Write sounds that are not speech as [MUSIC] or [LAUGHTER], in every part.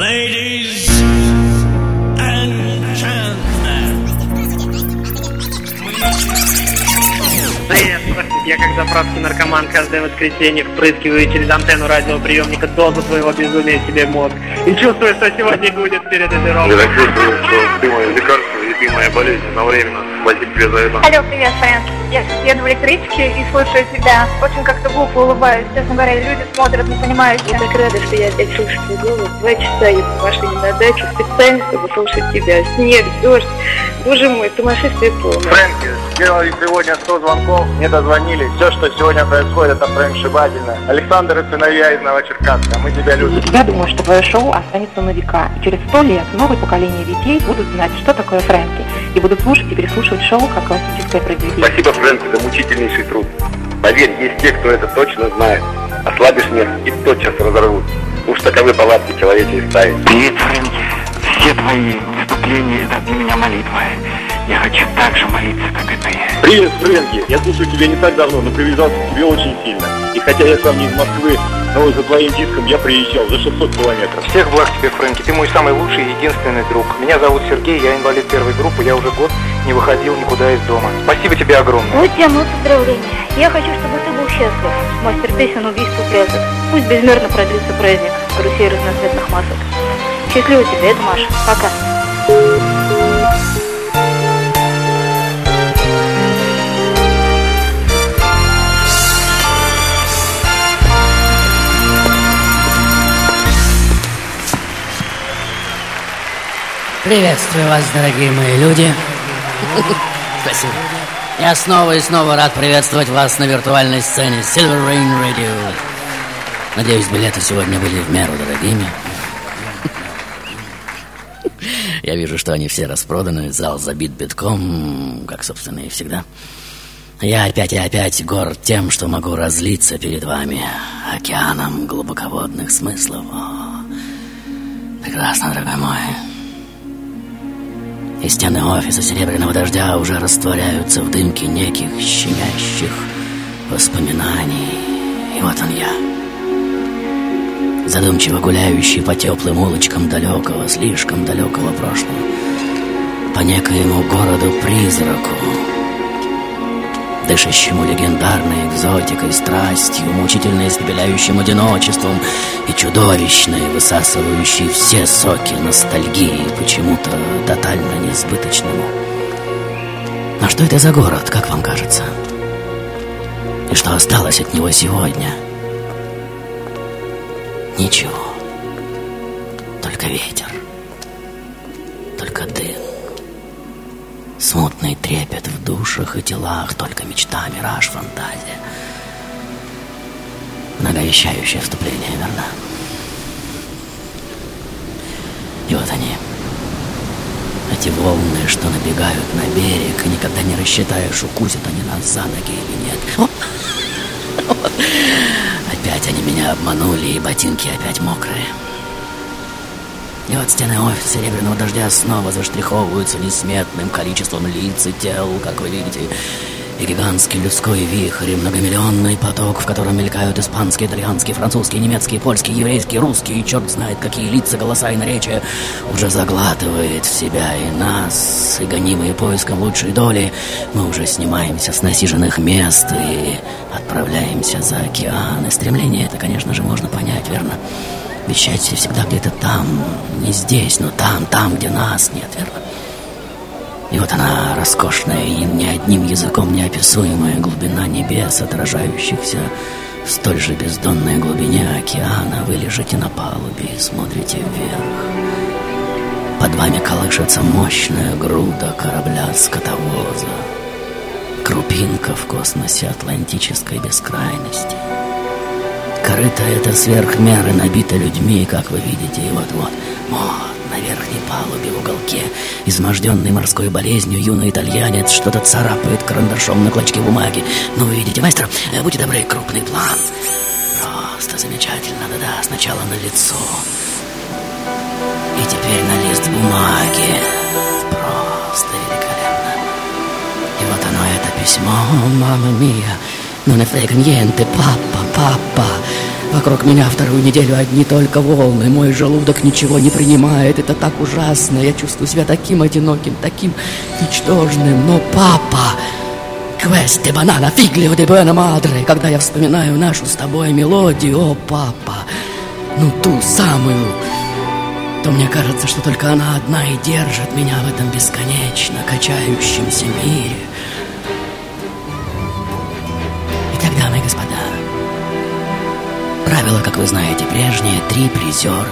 Ladies and gentlemen. Привет, я как заправский наркоман каждое воскресенье впрыскиваю через антенну радиоприемника дозу твоего безумия себе мозг. И чувствую, что сегодня будет перед этой Я робой. так чувствую, что ты мое лекарство моя болезнь одновременно. Спасибо тебе за это. Алло, привет, Фрэнк. Я еду в электричке и слушаю тебя. Очень как-то глупо улыбаюсь. Честно говоря, люди смотрят непонимающе. Я так рада, что я опять слышу твой голос. Два часа еду в машине на дачу специально, чтобы слушать тебя. Снег, дождь. Боже мой, сумасшествие полное. Фрэнки, сделали сегодня 100 звонков, не дозвонились. Все, что сегодня происходит, это происшибательно. Александр и сыновья из Новочеркасска, мы тебя любим. Я думаю, что твое шоу останется на века. И через сто лет новое поколение детей будут знать, что такое Фрэнки. И будут слушать и переслушивать шоу как классическое произведение. Спасибо, Фрэнки, за мучительнейший труд. Поверь, есть те, кто это точно знает. Ослабишь нерв и тотчас разорвут. Уж таковы палатки человечьей стаи. Привет, Фрэнки. Все твои выступления – это для меня молитва. Я хочу так же молиться, как и ты. Привет, Фрэнки. Я слушаю тебя не так давно, но привязался к тебе очень сильно. И хотя я сам не из Москвы, но вот за твоим диском я приезжал за 600 километров. Всех благ тебе, Фрэнки. Ты мой самый лучший и единственный друг. Меня зовут Сергей, я инвалид первой группы. Я уже год не выходил никуда из дома. Спасибо тебе огромное. Вот тебе мое поздравление. Я хочу, чтобы ты был счастлив. Мастер песен убийства пряток. Пусть безмерно продлится праздник карусель разноцветных масок. Счастливо тебе, это Маша. Пока. Приветствую вас, дорогие мои люди. Спасибо. Я снова и снова рад приветствовать вас на виртуальной сцене Silver Rain Radio. Надеюсь, билеты сегодня были в меру дорогими. Я вижу, что они все распроданы, зал забит битком, как, собственно, и всегда. Я опять и опять горд тем, что могу разлиться перед вами океаном глубоководных смыслов. Прекрасно, дорогой мой. И стены офиса Серебряного Дождя уже растворяются в дымке неких щемящих воспоминаний. И вот он я. Задумчиво гуляющий по теплым улочкам далекого, слишком далекого прошлого. По некоему городу-призраку, дышащему легендарной экзотикой, страстью, мучительно испепеляющим одиночеством и чудовищной, высасывающей все соки ностальгии почему-то тотально несбыточному. Но что это за город, как вам кажется? И что осталось от него сегодня? Ничего. Только ветер. Только дым. Смутный трепет в душах и телах, только мечта, мираж, фантазия. Многовещающее вступление, верно? И вот они. Эти волны, что набегают на берег, никогда не рассчитаешь, укусят они нас за ноги или нет. [LAUGHS] Опять они меня обманули, и ботинки опять мокрые. И вот стены офиса Серебряного Дождя снова заштриховываются несметным количеством лиц и тел, как вы видите. И гигантский людской вихрь, и многомиллионный поток, в котором мелькают испанские, итальянские, французские, немецкие, польские, еврейские, русские, и черт знает какие лица, голоса и наречия, уже заглатывает в себя и нас, и гонимые поиском лучшей доли, мы уже снимаемся с насиженных мест и отправляемся за океан. И стремление это, конечно же, можно понять, верно? Ведь счастье всегда где-то там, не здесь, но там, там, где нас нет, верно? И вот она, роскошная и ни одним языком неописуемая глубина небес, отражающихся в столь же бездонной глубине океана. Вы лежите на палубе и смотрите вверх. Под вами колышется мощная груда корабля-скотовоза. Крупинка в космосе атлантической бескрайности. Корыто это сверх меры набито людьми, как вы видите, и вот-вот, вот, на верхней палубе в уголке, изможденный морской болезнью, юный итальянец что-то царапает карандашом на клочке бумаги. Ну, вы видите, мастер, э, будьте добры, крупный план. Просто замечательно, да-да, сначала на лицо, и теперь на лист бумаги. Просто великолепно. И вот оно, это письмо, мама мия. Ne frega niente, папа, папа. Вокруг меня вторую неделю одни только волны. Мой желудок ничего не принимает. Это так ужасно. Я чувствую себя таким одиноким, таким ничтожным. Но папа... Квесте банана фиглио де буэна мадре. Когда я вспоминаю нашу с тобой мелодию, о, папа, ну ту самую, то мне кажется, что только она одна и держит меня в этом бесконечно качающемся мире. Правила, как вы знаете, прежние, три призера.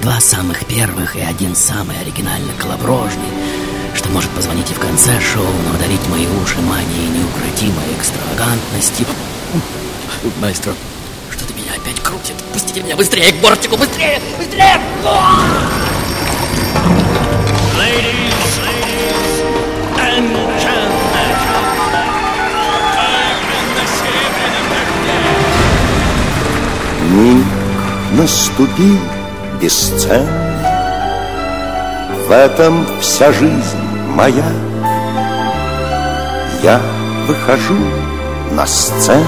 Два самых первых и один самый оригинальный колоброжный, что может позвонить и в конце шоу, но удалить мои уши манией неукротимой экстравагантности. Маэстро, что-то меня опять крутит. Пустите меня быстрее к бортику, быстрее, быстрее! Ladies and наступил бесценный, В этом вся жизнь моя. Я выхожу на сцену.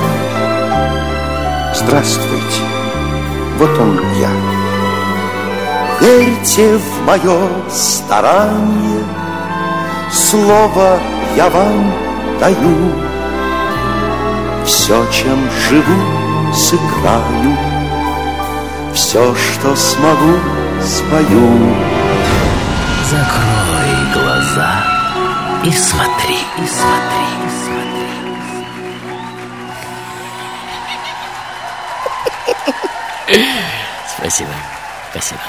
Здравствуйте, вот он я. Верьте в мое старание, Слово я вам даю. Все, чем живу, сыграю, Все, что смогу, спою. Закрой глаза и смотри, и смотри, и смотри. Спасибо, спасибо.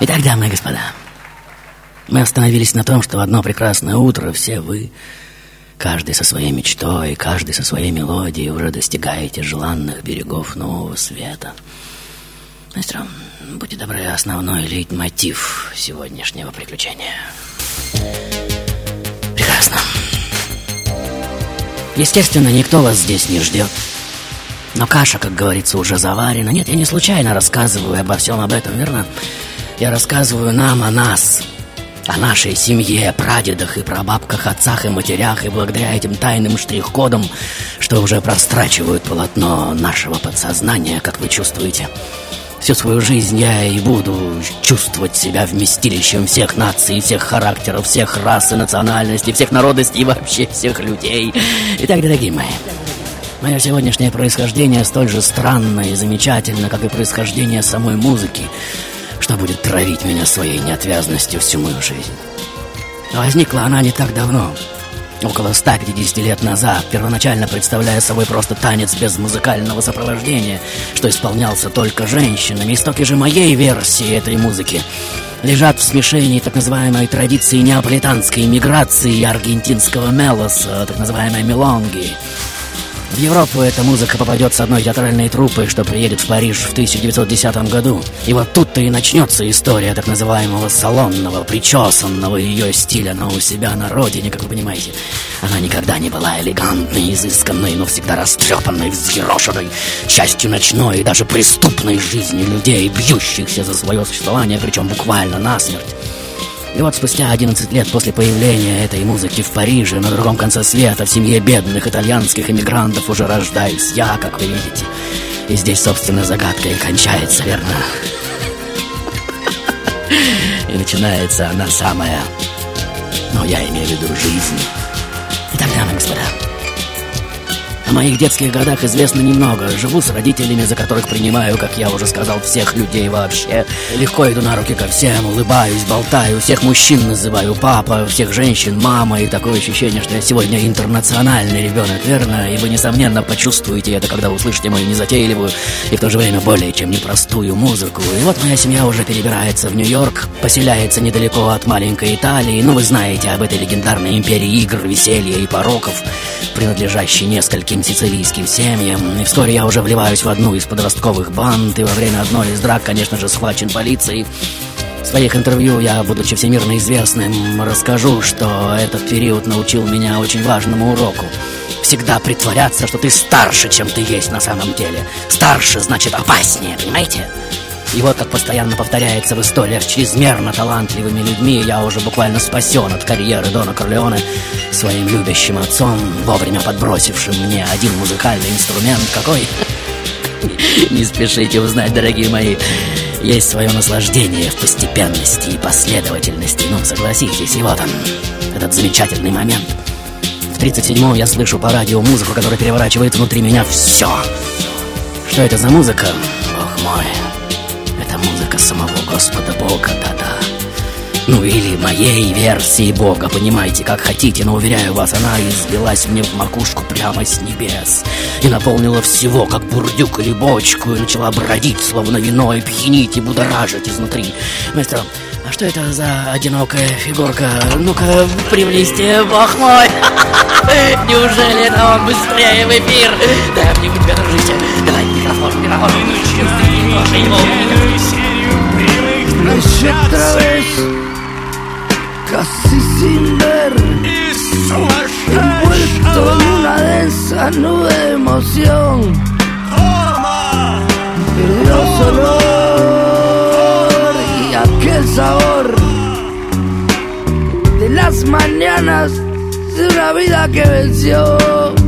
Итак, дамы и господа, мы остановились на том, что в одно прекрасное утро все вы, каждый со своей мечтой, каждый со своей мелодией, уже достигаете желанных берегов нового света. Мастер, будьте добры, основной лейтмотив сегодняшнего приключения. Прекрасно. Естественно, никто вас здесь не ждет. Но каша, как говорится, уже заварена. Нет, я не случайно рассказываю обо всем об этом, верно? Я рассказываю нам о нас, о нашей семье, прадедах и прабабках, отцах и матерях, и благодаря этим тайным штрих-кодам, что уже прострачивают полотно нашего подсознания, как вы чувствуете. Всю свою жизнь я и буду чувствовать себя вместилищем всех наций, всех характеров, всех рас и национальностей, всех народностей и вообще всех людей. Итак, дорогие мои, мое сегодняшнее происхождение столь же странно и замечательно, как и происхождение самой музыки, что будет травить меня своей неотвязностью всю мою жизнь. Возникла она не так давно, около 150 лет назад, первоначально представляя собой просто танец без музыкального сопровождения, что исполнялся только женщинами. Истоки же моей версии этой музыки лежат в смешении так называемой традиции неаполитанской миграции и аргентинского мелоса, так называемой мелонги. В Европу эта музыка попадет с одной театральной труппой, что приедет в Париж в 1910 году. И вот тут-то и начнется история так называемого салонного, причесанного ее стиля, но у себя на родине, как вы понимаете. Она никогда не была элегантной, изысканной, но всегда растрепанной, взъерошенной, частью ночной и даже преступной жизни людей, бьющихся за свое существование, причем буквально насмерть. И вот спустя 11 лет после появления этой музыки в Париже, на другом конце света, в семье бедных итальянских иммигрантов уже рождаюсь я, как вы видите. И здесь, собственно, загадка и кончается, верно? И начинается она самая... Ну, я имею в виду жизнь. Итак, дамы и господа, о моих детских годах известно немного. Живу с родителями, за которых принимаю, как я уже сказал, всех людей вообще. Легко иду на руки ко всем, улыбаюсь, болтаю, всех мужчин называю папа, всех женщин мама, и такое ощущение, что я сегодня интернациональный ребенок, верно? И вы, несомненно, почувствуете это, когда услышите мою незатейливую и в то же время более чем непростую музыку. И вот моя семья уже перебирается в Нью-Йорк, поселяется недалеко от маленькой Италии. Ну, вы знаете об этой легендарной империи игр, веселья и пороков, принадлежащей нескольким сицилийским семьям. И вскоре я уже вливаюсь в одну из подростковых банд, и во время одной из драк, конечно же, схвачен полицией. В своих интервью я, будучи всемирно известным, расскажу, что этот период научил меня очень важному уроку. Всегда притворяться, что ты старше, чем ты есть на самом деле. Старше значит опаснее, понимаете? И вот как постоянно повторяется в историях чрезмерно талантливыми людьми, я уже буквально спасен от карьеры Дона Корлеоне своим любящим отцом, вовремя подбросившим мне один музыкальный инструмент. Какой? [LAUGHS] Не спешите узнать, дорогие мои. Есть свое наслаждение в постепенности и последовательности. Ну, согласитесь, и вот он, этот замечательный момент. В 37-м я слышу по радио музыку, которая переворачивает внутри меня все. Что это за музыка? Бог мой, музыка самого Господа Бога, да-да. Ну или моей версии Бога, понимаете, как хотите, но уверяю вас, она избилась мне в макушку прямо с небес и наполнила всего, как бурдюк или бочку, и начала бродить, словно вино, и пьянить, и будоражить изнутри. Мастер, а что это за одинокая фигурка? Ну-ка, приблизьте, бог мой! [LAUGHS] Неужели это он быстрее в эфир? Дай мне быть дружище. Давай, микрофон, микрофон. Lascia otra vez, casi sin ver, envuelto en una densa nube de emoción. Perdió su olor y aquel sabor de las mañanas de una vida que venció.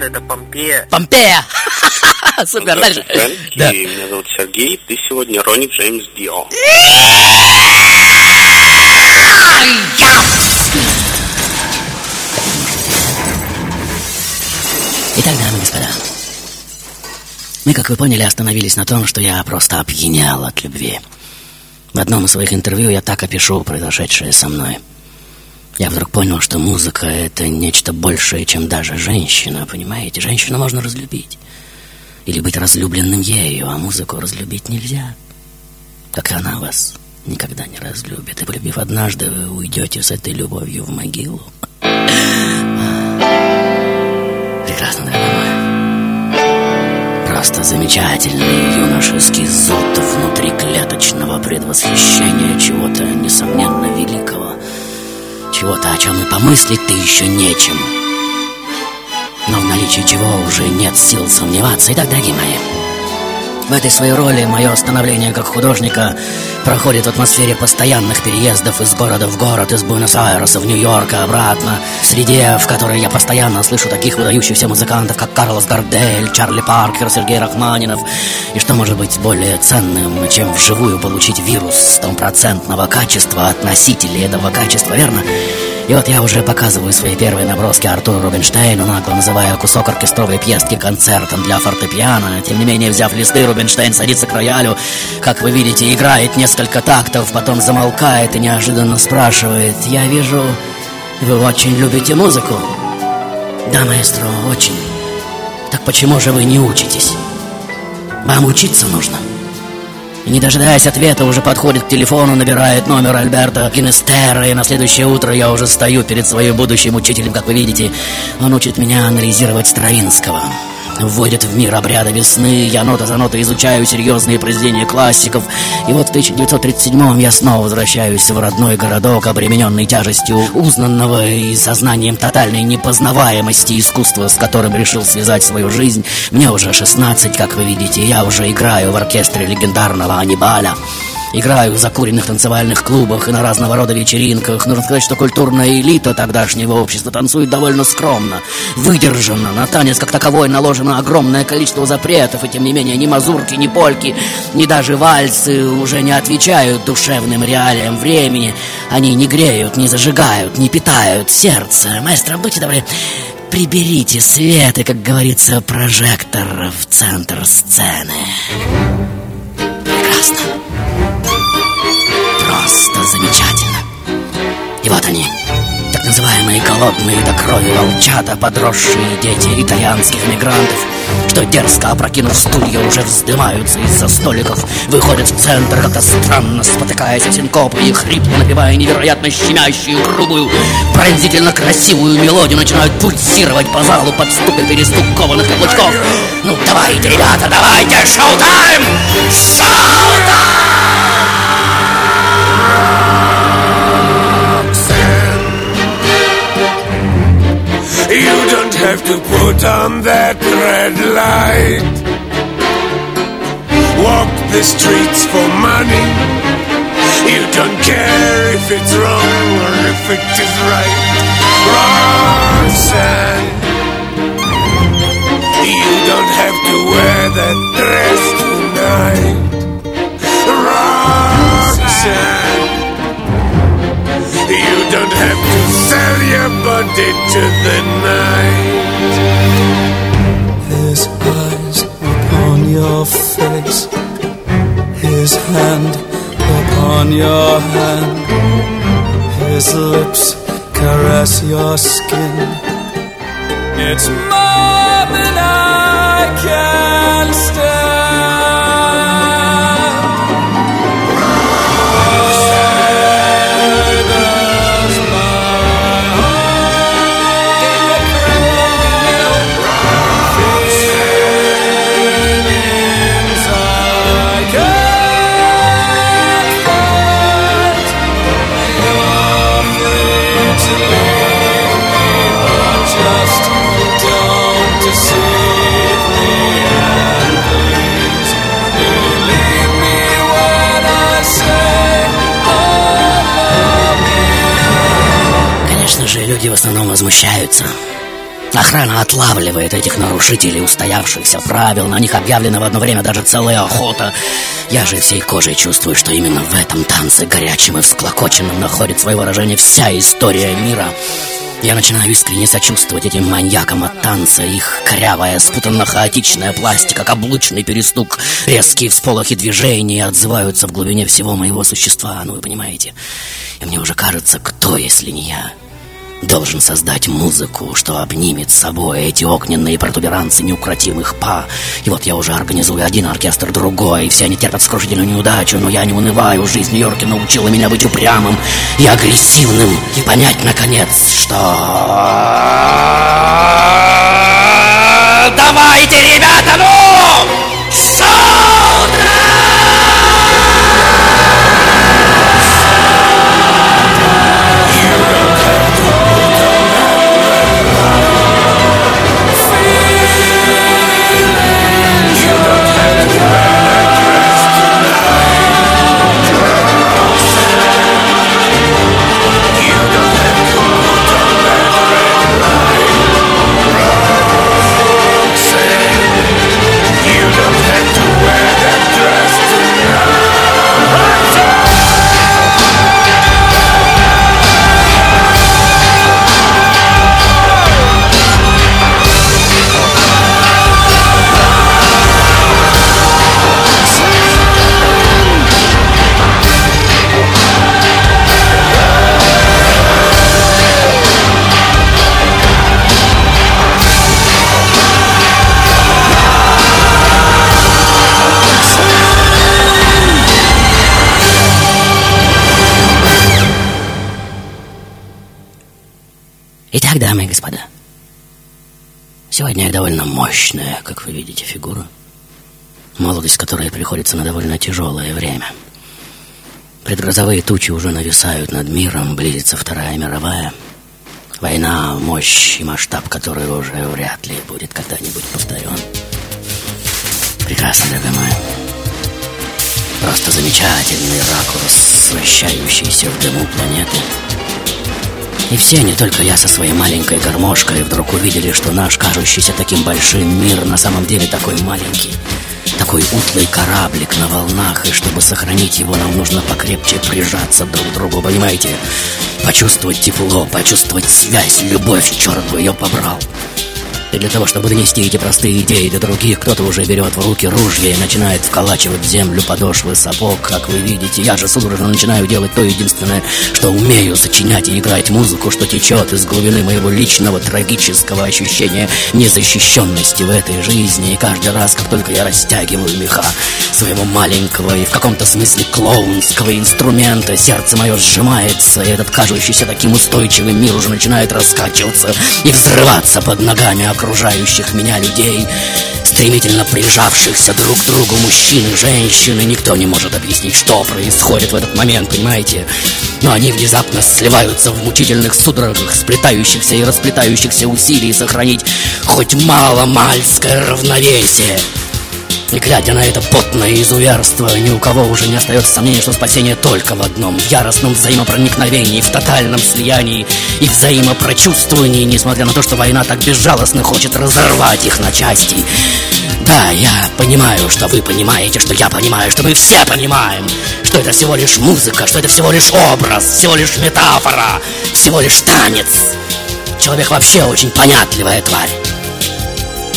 Кажется, это Помпея. Помпея! [LAUGHS] Супер, дальше. Да. меня зовут Сергей, ты сегодня Ронни Джеймс Дио. Итак, дамы и господа, мы, как вы поняли, остановились на том, что я просто опьянял от любви. В одном из своих интервью я так опишу произошедшее со мной. Я вдруг понял, что музыка — это нечто большее, чем даже женщина, понимаете? Женщину можно разлюбить. Или быть разлюбленным ею, а музыку разлюбить нельзя. Как она вас никогда не разлюбит. И полюбив однажды, вы уйдете с этой любовью в могилу. Прекрасно, дорогой мой. Просто замечательный юношеский зуд внутри клеточного предвосхищения чего-то, несомненно, великого. Чего-то, о чем и помыслить-то еще нечем. Но в наличии чего уже нет сил сомневаться. Итак, дорогие мои, в этой своей роли мое становление как художника проходит в атмосфере постоянных переездов из города в город, из Буэнос-Айреса в Нью-Йорк и обратно, в среде, в которой я постоянно слышу таких выдающихся музыкантов, как Карлос Гардель, Чарли Паркер, Сергей Рахманинов. И что может быть более ценным, чем вживую получить вирус стопроцентного качества от носителей этого качества, верно? И вот я уже показываю свои первые наброски Артуру Рубинштейну, нагло называя кусок оркестровой пьески концертом для фортепиано. Тем не менее, взяв листы, Рубинштейн садится к роялю. Как вы видите, играет несколько тактов, потом замолкает и неожиданно спрашивает. «Я вижу, вы очень любите музыку?» «Да, маэстро, очень. Так почему же вы не учитесь? Вам учиться нужно». Не дожидаясь ответа, уже подходит к телефону, набирает номер Альберта Гинестера, и на следующее утро я уже стою перед своим будущим учителем, как вы видите. Он учит меня анализировать Стравинского. Вводит в мир обряда весны, я нота за нотой изучаю серьезные произведения классиков. И вот в 1937-м я снова возвращаюсь в родной городок, обремененный тяжестью узнанного и сознанием тотальной непознаваемости искусства, с которым решил связать свою жизнь. Мне уже 16, как вы видите, я уже играю в оркестре легендарного Анибаля. Играю в закуренных танцевальных клубах и на разного рода вечеринках. Нужно сказать, что культурная элита тогдашнего общества танцует довольно скромно, выдержанно. На танец как таковой наложено огромное количество запретов, и тем не менее ни мазурки, ни польки, ни даже вальсы уже не отвечают душевным реалиям времени. Они не греют, не зажигают, не питают сердце. Маэстро, будьте добры, приберите свет и, как говорится, прожектор в центр сцены. Прекрасно. Просто замечательно. И вот они, так называемые голодные до крови волчата, подросшие дети итальянских мигрантов, что дерзко опрокинув стулья уже вздымаются из-за столиков, выходят в центр как-то странно, спотыкаясь о синкопы и хрипло напевая невероятно щемящую, грубую, пронзительно красивую мелодию, начинают пульсировать по залу под стук и перестук кованых каблучков. Ну давайте, ребята, давайте, шоу-тайм! You don't have to put on that red light. Walk the streets for money. You don't care if it's wrong or if it is right. Roxanne, you don't have to wear that dress tonight. Roxanne, don't have to sell your body to the night. His eyes upon your face, his hand upon your hand, his lips caress your skin. It's more than I can stand. Возмущаются. Охрана отлавливает этих нарушителей устоявшихся правил, на них объявлена в одно время даже целая охота. Я же всей кожей чувствую, что именно в этом танце горячем и всклокоченном находит свое выражение вся история мира. Я начинаю искренне сочувствовать этим маньякам от танца. Их корявая, спутанно-хаотичная пластика, каблучный перестук, резкие всполохи движения отзываются в глубине всего моего существа, ну вы понимаете. И мне уже кажется, кто, если не я, должен создать музыку, что обнимет с собой эти огненные протуберанцы неукротимых па. И вот я уже организую один оркестр другой, все они терпят сокрушительную неудачу, но я не унываю. Жизнь Нью-Йорке научила меня быть упрямым и агрессивным, и понять, наконец, что... Давайте, ребята, ну! Итак, приходится на довольно тяжелое время. Предгрозовые тучи уже нависают над миром, близится Вторая мировая. Война, мощь и масштаб которой уже вряд ли будет когда-нибудь повторен. Прекрасно, дорогой мой. Просто замечательный ракурс, вращающийся в дыму планеты. И все, не только я со своей маленькой гармошкой, вдруг увидели, что наш, кажущийся таким большим мир, на самом деле такой маленький. Такой утлый кораблик на волнах, и чтобы сохранить его, нам нужно покрепче прижаться друг к другу, понимаете? Почувствовать тепло, почувствовать связь, любовь, черт бы ее побрал. И для того, чтобы донести эти простые идеи до других, кто-то уже берет в руки ружья и начинает вколачивать в землю подошвы сапог, как вы видите. Я же судорожно начинаю делать то единственное, что умею сочинять и играть музыку, что течет из глубины моего личного трагического ощущения незащищенности в этой жизни. И каждый раз, как только я растягиваю меха своего маленького и в каком-то смысле клоунского инструмента, сердце мое сжимается, и этот кажущийся таким устойчивым мир уже начинает раскачиваться и взрываться под ногами окружающих меня людей, стремительно прижавшихся друг к другу мужчин и женщин, и никто не может объяснить, что происходит в этот момент, понимаете? Но они внезапно сливаются в мучительных судорогах, сплетающихся и расплетающихся усилий сохранить хоть мало-мальское равновесие. И глядя на это потное изуверство, ни у кого уже не остается сомнения, что спасение только в одном яростном взаимопроникновении, в тотальном слиянии и взаимопрочувствовании Несмотря на то, что война так безжалостно хочет разорвать их на части. Да, я понимаю, что вы понимаете, что я понимаю, что мы все понимаем Что это всего лишь музыка, что это всего лишь образ, всего лишь метафора, всего лишь танец. Человек вообще очень понятливая тварь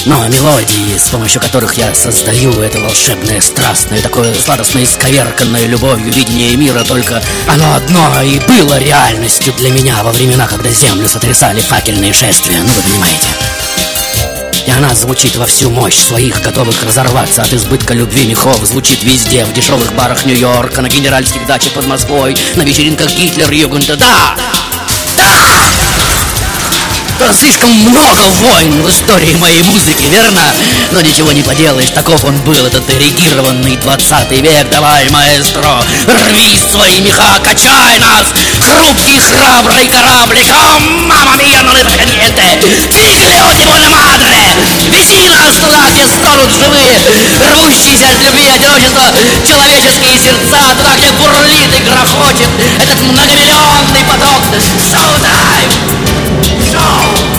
но мелодии, с помощью которых я создаю это волшебное, страстное, такое сладостное, исковерканное любовью видение мира, только оно одно и было реальностью для меня во времена, когда землю сотрясали факельные шествия, ну вы понимаете. И она звучит во всю мощь своих, готовых разорваться от избытка любви мехов Звучит везде, в дешевых барах Нью-Йорка, на генеральских дачах под Москвой На вечеринках Гитлер, Югента, да! Что слишком много войн в истории моей музыки, верно? Но ничего не поделаешь, таков он был, этот эрегированный 20 век. Давай, маэстро, рви свои меха, качай нас, хрупкий, храбрый кораблик. О, мама мия, ну это! Фиглиоти буна мадре! Вези нас туда, где стонут живые, рвущиеся от любви и одиночества, человеческие сердца, туда, где бурлит и грохочет этот многомиллионный поток. Showtime! show!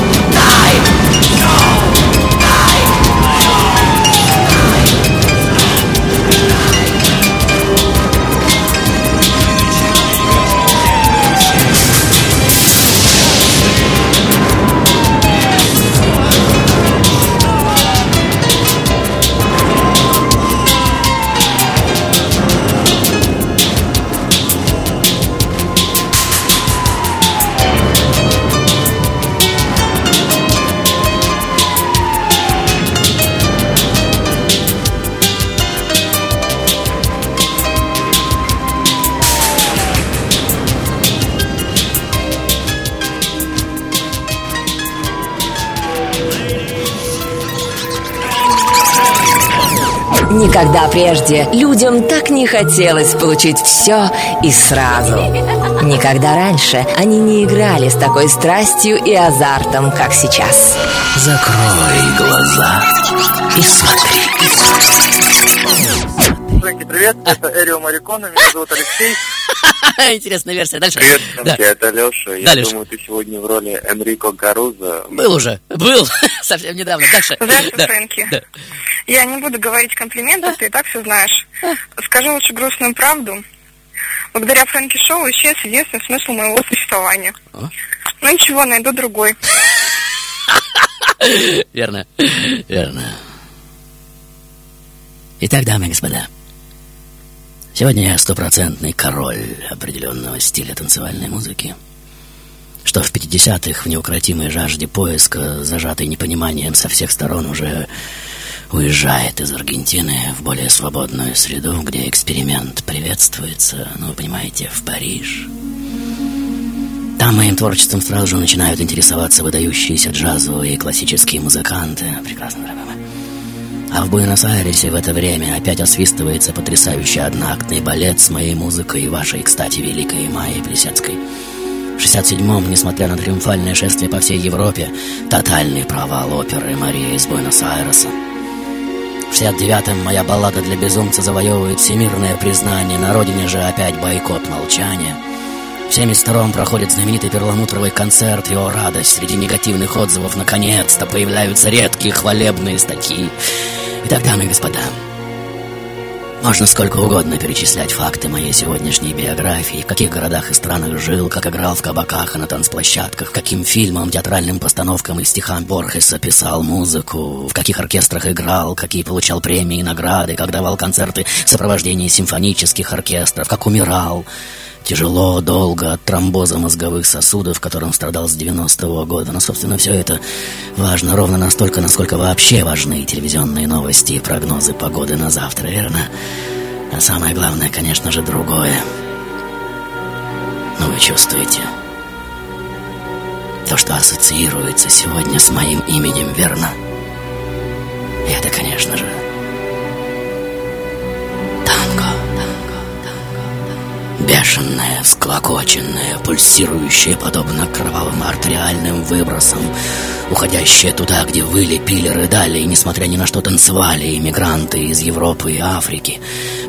Никогда прежде людям так не хотелось получить все и сразу. Никогда раньше они не играли с такой страстью и азартом, как сейчас. Закрой глаза и смотри. Привет, это Эрио Марикона, меня зовут Алексей. [LAUGHS] Интересная версия. Дальше. Привет, Да. Это Леша. Я Да, думаю, ты сегодня в роли Энрико Гаруза. Был уже. Был. [LAUGHS] Совсем недавно. Дальше. Здравствуй, Да. Фрэнки. Да. Я не буду говорить комплименты, ты и так все знаешь. Скажу лучше грустную правду. Благодаря Фрэнки Шоу исчез единственный смысл моего существования. Ну ничего, найду другой. [LAUGHS] Верно. Верно. Итак, дамы и господа, сегодня я стопроцентный король определенного стиля танцевальной музыки, что в 50-х в неукротимой жажде поиска, зажатой непониманием со всех сторон, уже уезжает из Аргентины в более свободную среду, где эксперимент приветствуется, ну, вы понимаете, в Париж. Там моим творчеством сразу же начинают интересоваться выдающиеся джазовые и классические музыканты. Прекрасно, дорогой мой. А в Буэнос-Айресе в это время опять освистывается потрясающий одноактный балет с моей музыкой и вашей, кстати, великой Майей Плесецкой. В 67-м, несмотря на триумфальное шествие по всей Европе, тотальный провал оперы «Мария из Буэнос-Айреса». В 69-м моя баллада для безумца завоевывает всемирное признание, на родине же опять бойкот молчания. В 72-м проходит знаменитый перламутровый концерт, и, о радость, среди негативных отзывов наконец-то появляются редкие хвалебные статьи. Итак, дамы и господа, Можно сколько угодно перечислять факты моей сегодняшней биографии, в каких городах и странах жил, как играл в кабаках и на танцплощадках, каким фильмам, театральным постановкам и стихам Борхеса писал музыку, в каких оркестрах играл, какие получал премии и награды, как давал концерты в сопровождении симфонических оркестров, как умирал. Тяжело, долго, от тромбоза мозговых сосудов, которым страдал с 90-го года. Но, собственно, все это важно ровно настолько, насколько вообще важны телевизионные новости и прогнозы погоды на завтра, верно? А самое главное, конечно же, другое. Ну, вы чувствуете? То, что ассоциируется сегодня с моим именем, верно? И это, конечно же, Бешеная, склокоченная, пульсирующая, подобно кровавым артериальным выбросам, уходящая туда, где выли, пили, рыдали и, несмотря ни на что, танцевали иммигранты из Европы и Африки,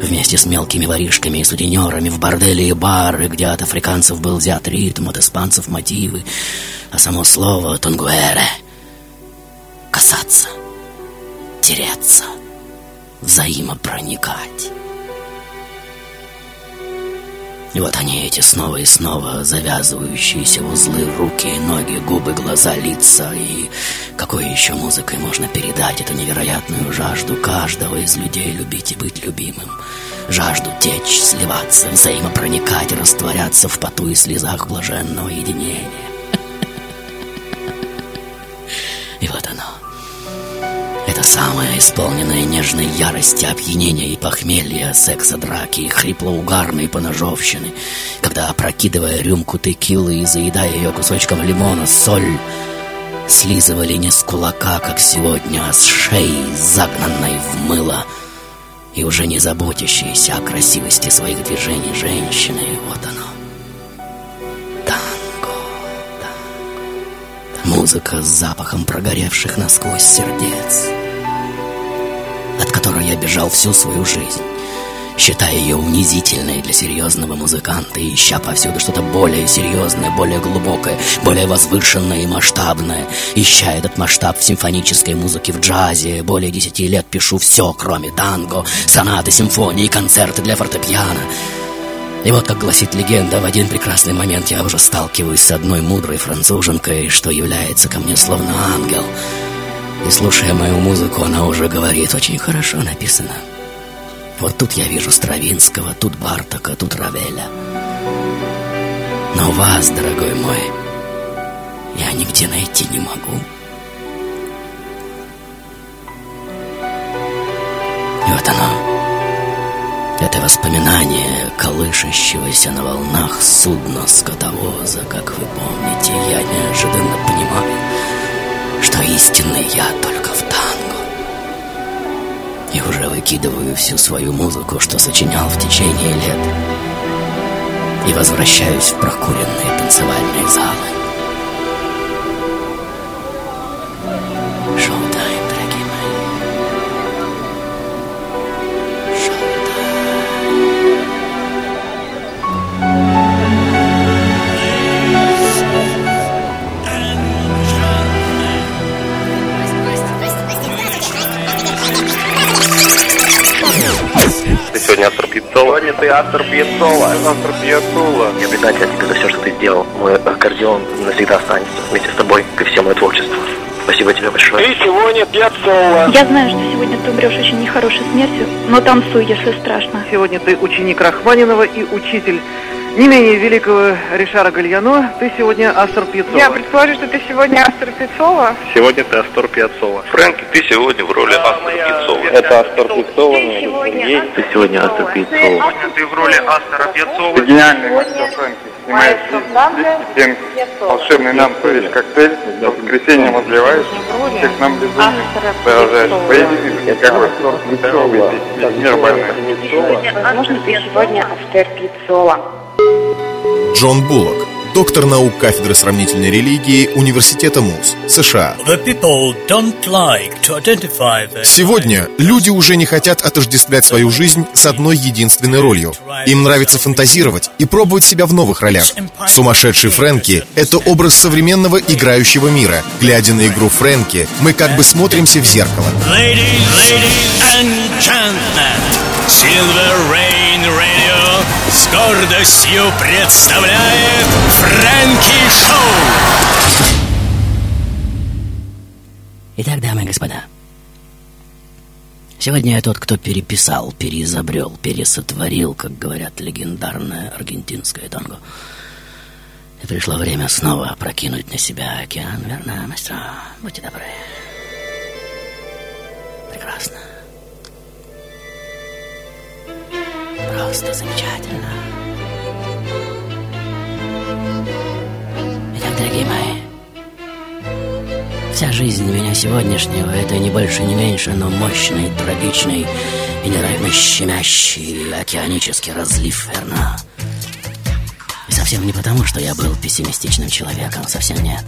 вместе с мелкими воришками и сутенерами в бордели и бары, где от африканцев был взят ритм, от испанцев мотивы, а само слово «тонгуэре» — касаться, тереться, взаимопроникать. И вот они эти снова и снова завязывающиеся узлы, руки, ноги, губы, глаза, лица. И какой еще музыкой можно передать эту невероятную жажду каждого из людей любить и быть любимым? Жажду течь, сливаться, взаимопроникать, растворяться в поту и слезах блаженного единения. Самое исполненное нежной ярости, опьянения и похмелья, секса, драки и хриплоугарной поножовщины, когда, опрокидывая рюмку текилы и заедая ее кусочком лимона, соль слизывали не с кулака, как сегодня, а с шеи, загнанной в мыло, и уже не заботящейся о красивости своих движений женщины. Вот оно. Танго. Музыка с запахом прогоревших насквозь сердец я бежал всю свою жизнь, считая ее унизительной для серьезного музыканта и ища повсюду что-то более серьезное, более глубокое, более возвышенное и масштабное, ища этот масштаб в симфонической музыке, в джазе. Более десяти лет пишу все, кроме танго, сонаты, симфонии, концерты для фортепиано. И вот, как гласит легенда, в один прекрасный момент я уже сталкиваюсь с одной мудрой француженкой, что является ко мне словно ангел — и слушая мою музыку, она уже говорит, очень хорошо написано. Вот тут я вижу Стравинского, тут Бартака, тут Равеля. Но вас, дорогой мой, я нигде найти не могу. И вот оно, это воспоминание колышащегося на волнах судна скотовоза, как вы помните, я неожиданно понимаю, истинный я только в танго. И уже выкидываю всю свою музыку, что сочинял в течение лет, и возвращаюсь в прокуренные танцевальные залы. Сегодня ты автор Пьецола. Автор Пьецола. Я признателен тебе за все, что ты сделал. Мой аккордеон навсегда останется вместе с тобой, и все мое творчество. Спасибо тебе большое. Ты сегодня Пьецола. Я знаю, что сегодня ты умрешь очень нехорошей смертью, но танцуй, если страшно. Сегодня ты ученик Рахманинова и учитель не менее великого Ришара Гальяно. Ты сегодня Астор Пьецова. Я предположу, что ты сегодня Астер Пиццова. Сегодня ты Астор Пьецола. Фрэнки, ты сегодня в роли Астор Пьецола. Это Астор Пьецола, Сергей. Ты сегодня Астор Пьецола. Сегодня ты в роли Астера Пьецова. Гениальный мастер Фрэнки снимает 10 оттенков. Волшебный нам творишь коктейль, в воскресенье возливаешь, всех нам безумие. Продолжаешь поединок, какой сорт здоровый, мир больной. Возможно, ты сегодня Астер Пиццола. Джон Буллок, доктор наук кафедры сравнительной религии Университета МУЗ, США. Сегодня люди уже не хотят отождествлять свою жизнь с одной единственной ролью. Им нравится фантазировать и пробовать себя в новых ролях. Сумасшедший Фрэнки — это образ современного играющего мира. Глядя на игру Фрэнки, мы как бы смотримся в зеркало. Ladies, ladies and gentlemen, Silver Rain Radio с гордостью представляет Фрэнки Шоу! Итак, дамы и господа, сегодня я тот, кто переписал, переизобрел, пересотворил, как говорят, легендарное аргентинское танго. И пришло время снова прокинуть на себя океан, верно, мастера? Будьте добры. Прекрасно. Просто замечательно. Итак, дорогие мои, вся жизнь меня сегодняшнего — это не больше, не меньше, но мощный, трагичный и невероятно щемящий океанический разлив, верно? И совсем не потому, что я был пессимистичным человеком, совсем нет.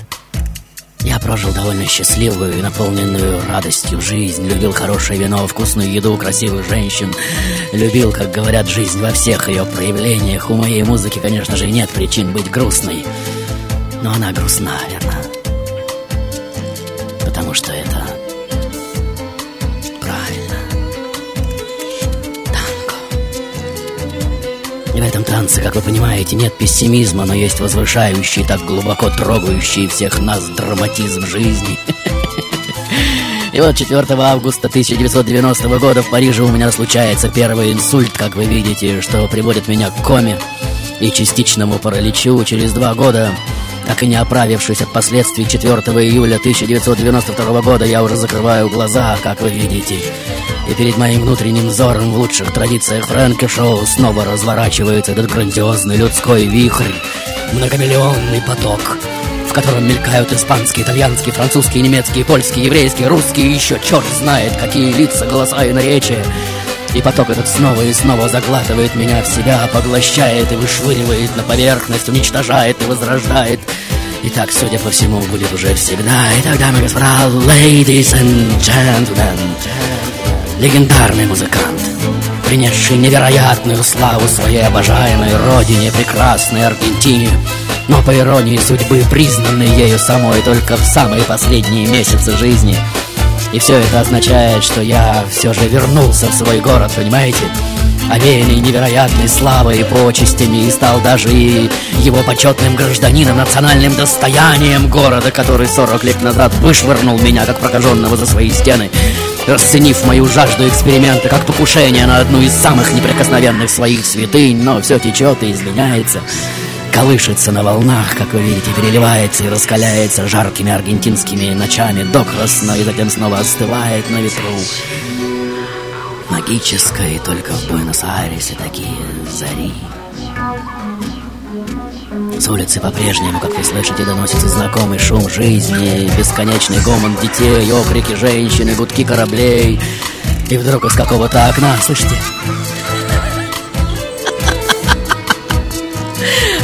Я прожил довольно счастливую и наполненную радостью жизнь, любил хорошее вино, вкусную еду, красивых женщин, любил, как говорят, жизнь во всех ее проявлениях. У моей музыки, конечно же, нет причин быть грустной, но она грустна, верно? Потому что это этом танце, как вы понимаете, нет пессимизма, но есть возвышающий, так глубоко трогающий всех нас драматизм жизни. [LAUGHS] И вот 4 августа 1990 года в Париже у меня случается первый инсульт, как вы видите, что приводит меня к коме и частичному параличу через два года. Так и не оправившись от последствий 4 июля 1992 года, я уже закрываю глаза, как вы видите. И перед моим внутренним взором в лучших традициях Фрэнки Шоу снова разворачивается этот грандиозный людской вихрь, многомиллионный поток, в котором мелькают испанские, итальянские, французские, немецкие, польские, еврейские, русские и еще черт знает какие лица, голоса и наречия. И поток этот снова и снова заглатывает меня в себя, поглощает и вышвыривает на поверхность, уничтожает и возрождает. И так, судя по всему, будет уже всегда. Итак, дамы и господа, ladies and gentlemen, легендарный музыкант, принесший невероятную славу своей обожаемой родине, прекрасной Аргентине, но по иронии судьбы признанный ею самой только в самые последние месяцы жизни – и все это означает, что я все же вернулся в свой город, понимаете? Овеянный невероятной славой и почестями И стал даже и его почетным гражданином Национальным достоянием города Который 40 лет назад вышвырнул меня, как прокаженного за свои стены Расценив мою жажду эксперимента как покушение на одну из самых неприкосновенных своих святынь Но все течет и изменяется колышется на волнах, как вы видите, переливается и раскаляется жаркими аргентинскими ночами докрасно и затем снова остывает на ветру. Магическое, и только в Буэнос-Айресе такие зари. С улицы по-прежнему, как вы слышите, доносится знакомый шум жизни, бесконечный гомон детей, окрики женщин и гудки кораблей. И вдруг из какого-то окна, слышите,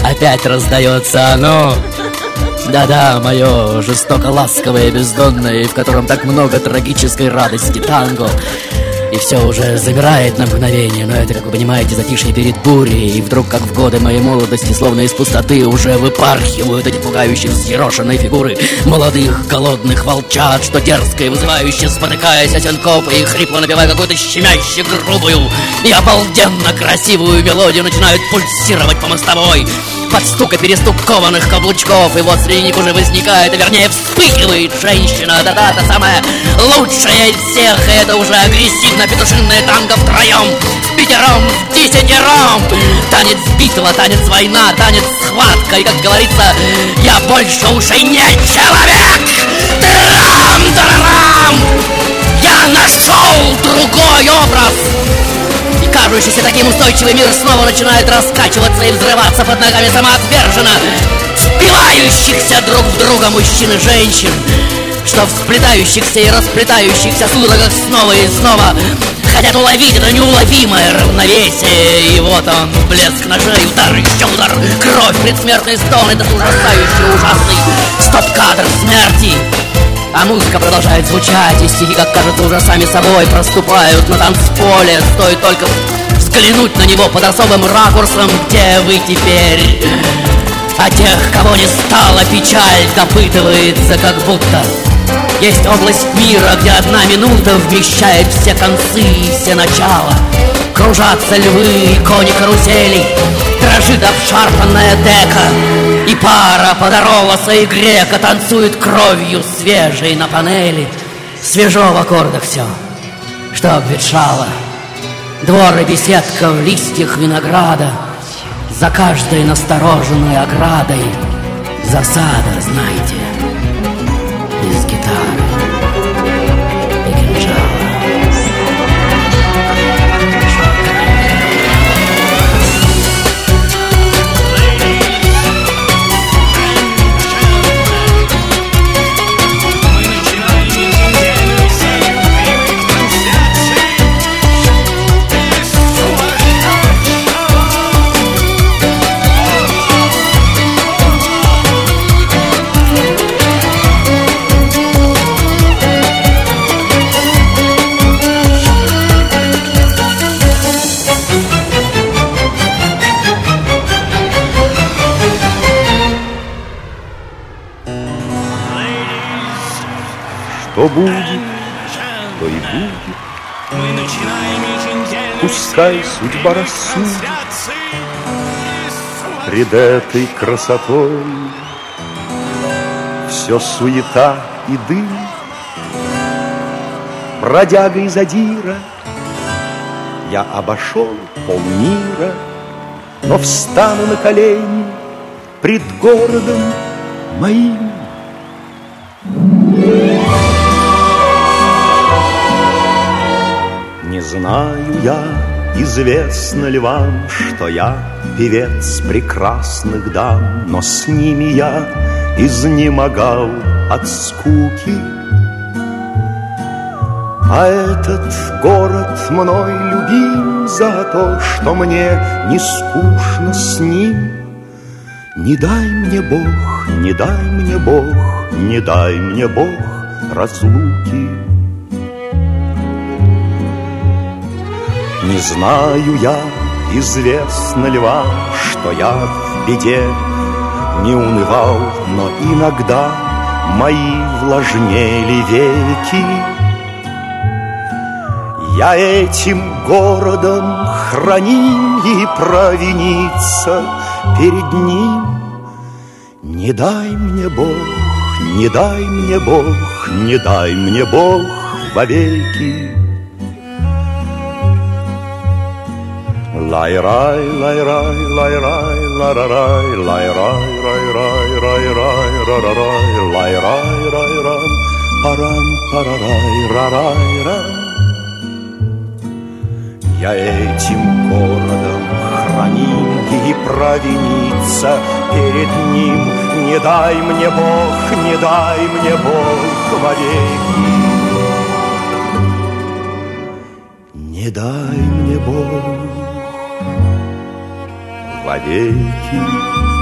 опять раздается оно. Да-да, мое жестоко ласковое, бездонное, в котором так много трагической радости танго. И все уже замирает на мгновение, но это, как вы понимаете, затишье перед бурей, и вдруг, как в годы моей молодости, словно из пустоты, уже выпархивают эти пугающие взъерошенные фигуры молодых, голодных волчат, что дерзко и вызывающе, спотыкаясь о сенкопы и хрипло напевая какую-то щемяще грубую и обалденно красивую мелодию, начинают пульсировать по мостовой под стук и перестук кованых каблучков. И вот среди них уже возникает, а вернее вспыхивает женщина. Да-да, та самая лучшая из всех. И это уже агрессивно петушинное танго втроем С пятером, с десятером. Танец битва, танец война, танец схватка. И как говорится, я больше уже не человек! Трам-тарарам! Я нашел другой образ кажущийся таким устойчивый мир снова начинает раскачиваться и взрываться под ногами самоотверженно впивающихся друг в друга мужчин и женщин, что в сплетающихся и расплетающихся судорогах снова и снова хотят уловить это неуловимое равновесие. И вот он, блеск ножей, удар, еще удар, кровь, предсмертный стон, этот ужасающий, ужасный стоп-кадр смерти. А музыка продолжает звучать, и стихи, как кажется, уже сами собой проступают на танцполе. Стоит только взглянуть на него под особым ракурсом, где вы теперь. А тех, кого не стало, печаль допытывается, как будто есть область мира, где одна минута вмещает все концы и все начала. Кружатся львы и кони каруселей Дрожит обшарпанная дека И пара подороваса и грека Танцует кровью свежей на панели. Свежо в аккордах все, что обветшало. Двор и беседка в листьях винограда За каждой настороженной оградой Засада, знаете, Что будет, то и будет. Пускай судьба рассудит. Пред этой красотой Все суета и дым. Бродяга из Адира Я обошел полмира Но встану на колени Пред городом моим знаю я, известно ли вам, что я певец прекрасных дам, но с ними я изнемогал от скуки. А этот город мной любим за то, что мне не скучно с ним. Не дай мне Бог, не дай мне Бог, не дай мне Бог разлуки. Не знаю я, известно ли вам, что я в беде не унывал, но иногда мои влажнели веки. Я этим городом храним и провиниться перед ним. Не дай мне Бог, не дай мне Бог, не дай мне Бог вовеки. Лай-рай, лай-рай, лай-рай, ла-ра-рай, лай-рай, рай-рай, рай-рай, ра-ра-рай, лай-рай, рай-рам, парам, парарай, рарай-рам. Я этим городом храним и провиниться перед ним. Не дай мне Бог, не дай мне Бог вовеки. Не дай мне Бог вовеки.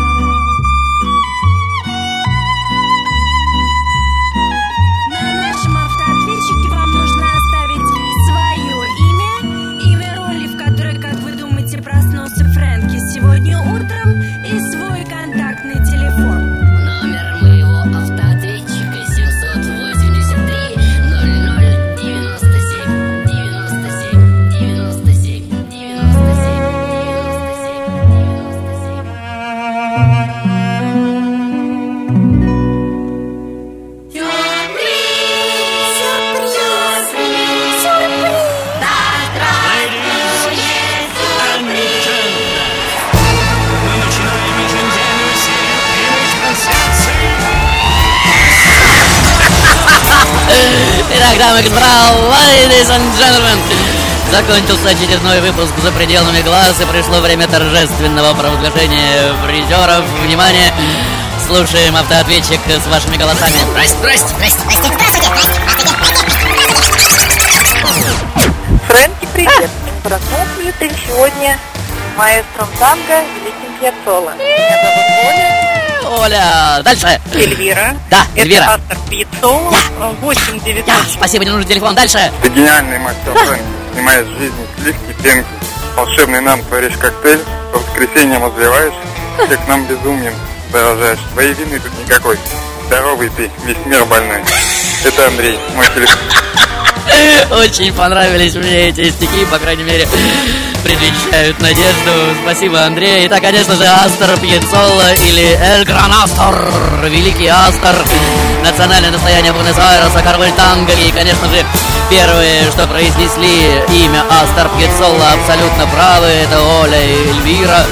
Итак, дамы и господа, ladies and gentlemen, закончился очередной выпуск «За пределами глаз» и пришло время торжественного провозглашения призеров. Внимание! Слушаем автоответчик с вашими голосами. Здрасте, здрасте, здрасте, здрасте, здравствуйте, Фрэнки, привет. Проснулся ли ты сегодня маэстром танго великим Пьяццоло? Меня зовут Оля. Оля, дальше. Эльвира. Да, Это Эльвира. автор Пьяццоло. 8 900. Спасибо, не нужен телефон. Дальше. Ты гениальный мастер Фрэнк. Снимаешь жизни сливки, пенки. Волшебный нам творишь коктейль. По воскресеньям развиваешь. Всех нам безумием заражаешь. Твоей вины тут никакой. Здоровый ты, весь мир больной. Это Андрей, мой телефон. [LAUGHS] Очень понравились мне эти стихи, по крайней мере, предвещают надежду. Спасибо, Андрей. Итак, конечно же, Астер Пьецоло или Эль Гран Астер, великий Астер, национальное достояние Буэнос-Айреса, король танго. И, конечно же, первые, что произнесли имя Астер Пьецоло, абсолютно правы, это Оля и Эльвира.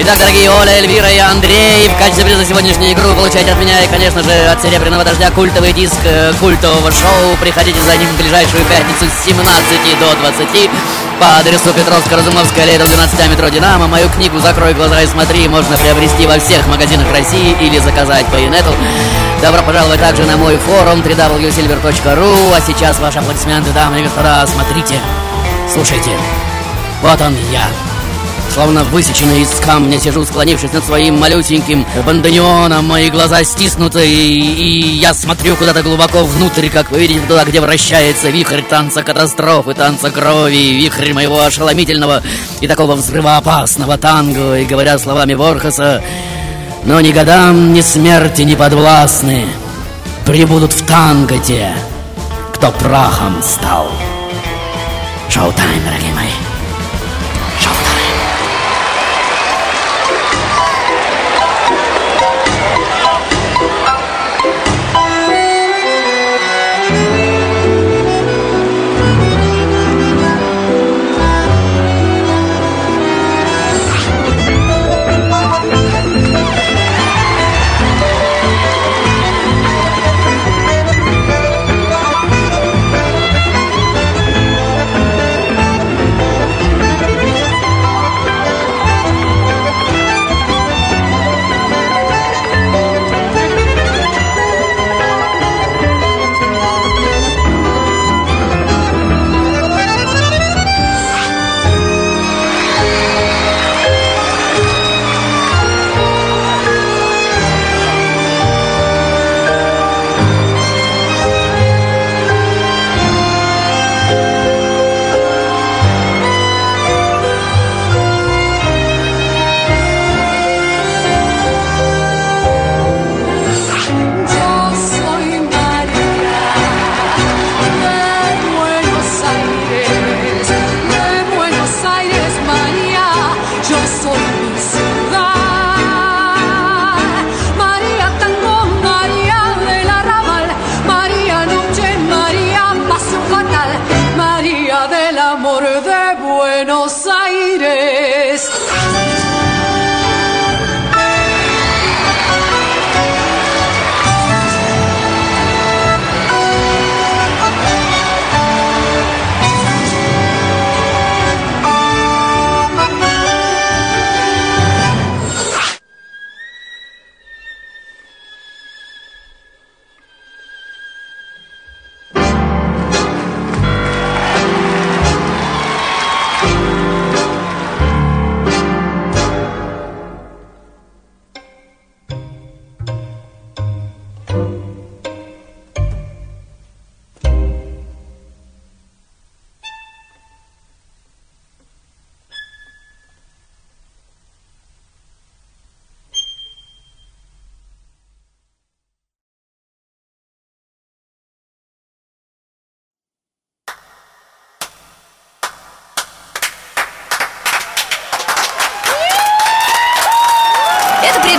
Итак, дорогие Оля, Эльвира и Андрей, в качестве приза сегодняшнюю игру получаете от меня и, конечно же, от Серебряного Дождя культовый диск э, культового шоу. Приходите за ним в ближайшую пятницу с 17 до 20 по адресу Петровско-Разумовская, лето 12 метро Динамо. Мою книгу «Закрой глаза и смотри» можно приобрести во всех магазинах России или заказать по инету. Добро пожаловать также на мой форум www.silver.ru. А сейчас ваши аплодисменты, дамы и господа. Смотрите, слушайте. Вот он я. Словно высеченный из камня Сижу, склонившись над своим малюсеньким бандонионом Мои глаза стиснуты И, и я смотрю куда-то глубоко внутрь Как вы видите, туда, где вращается Вихрь танца катастрофы, танца крови Вихрь моего ошеломительного И такого взрывоопасного танго. И говоря словами Борхеса Но ни годам, ни смерти не подвластны Прибудут в танго те Кто прахом стал Шоу-тайм, дорогие мои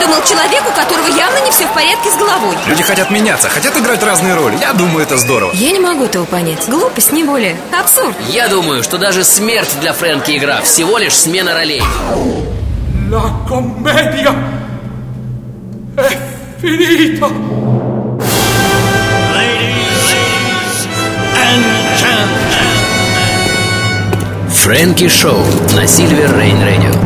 Это придумал человек, у которого явно не все в порядке с головой. Люди хотят меняться, хотят играть разные роли. Я думаю, это здорово. Я не могу этого понять. Глупость, не более. Абсурд. Я думаю, что даже смерть для Фрэнки игра Всего лишь смена ролей La commedia è finita. Фрэнки Шоу на Сильвер Рейн Радио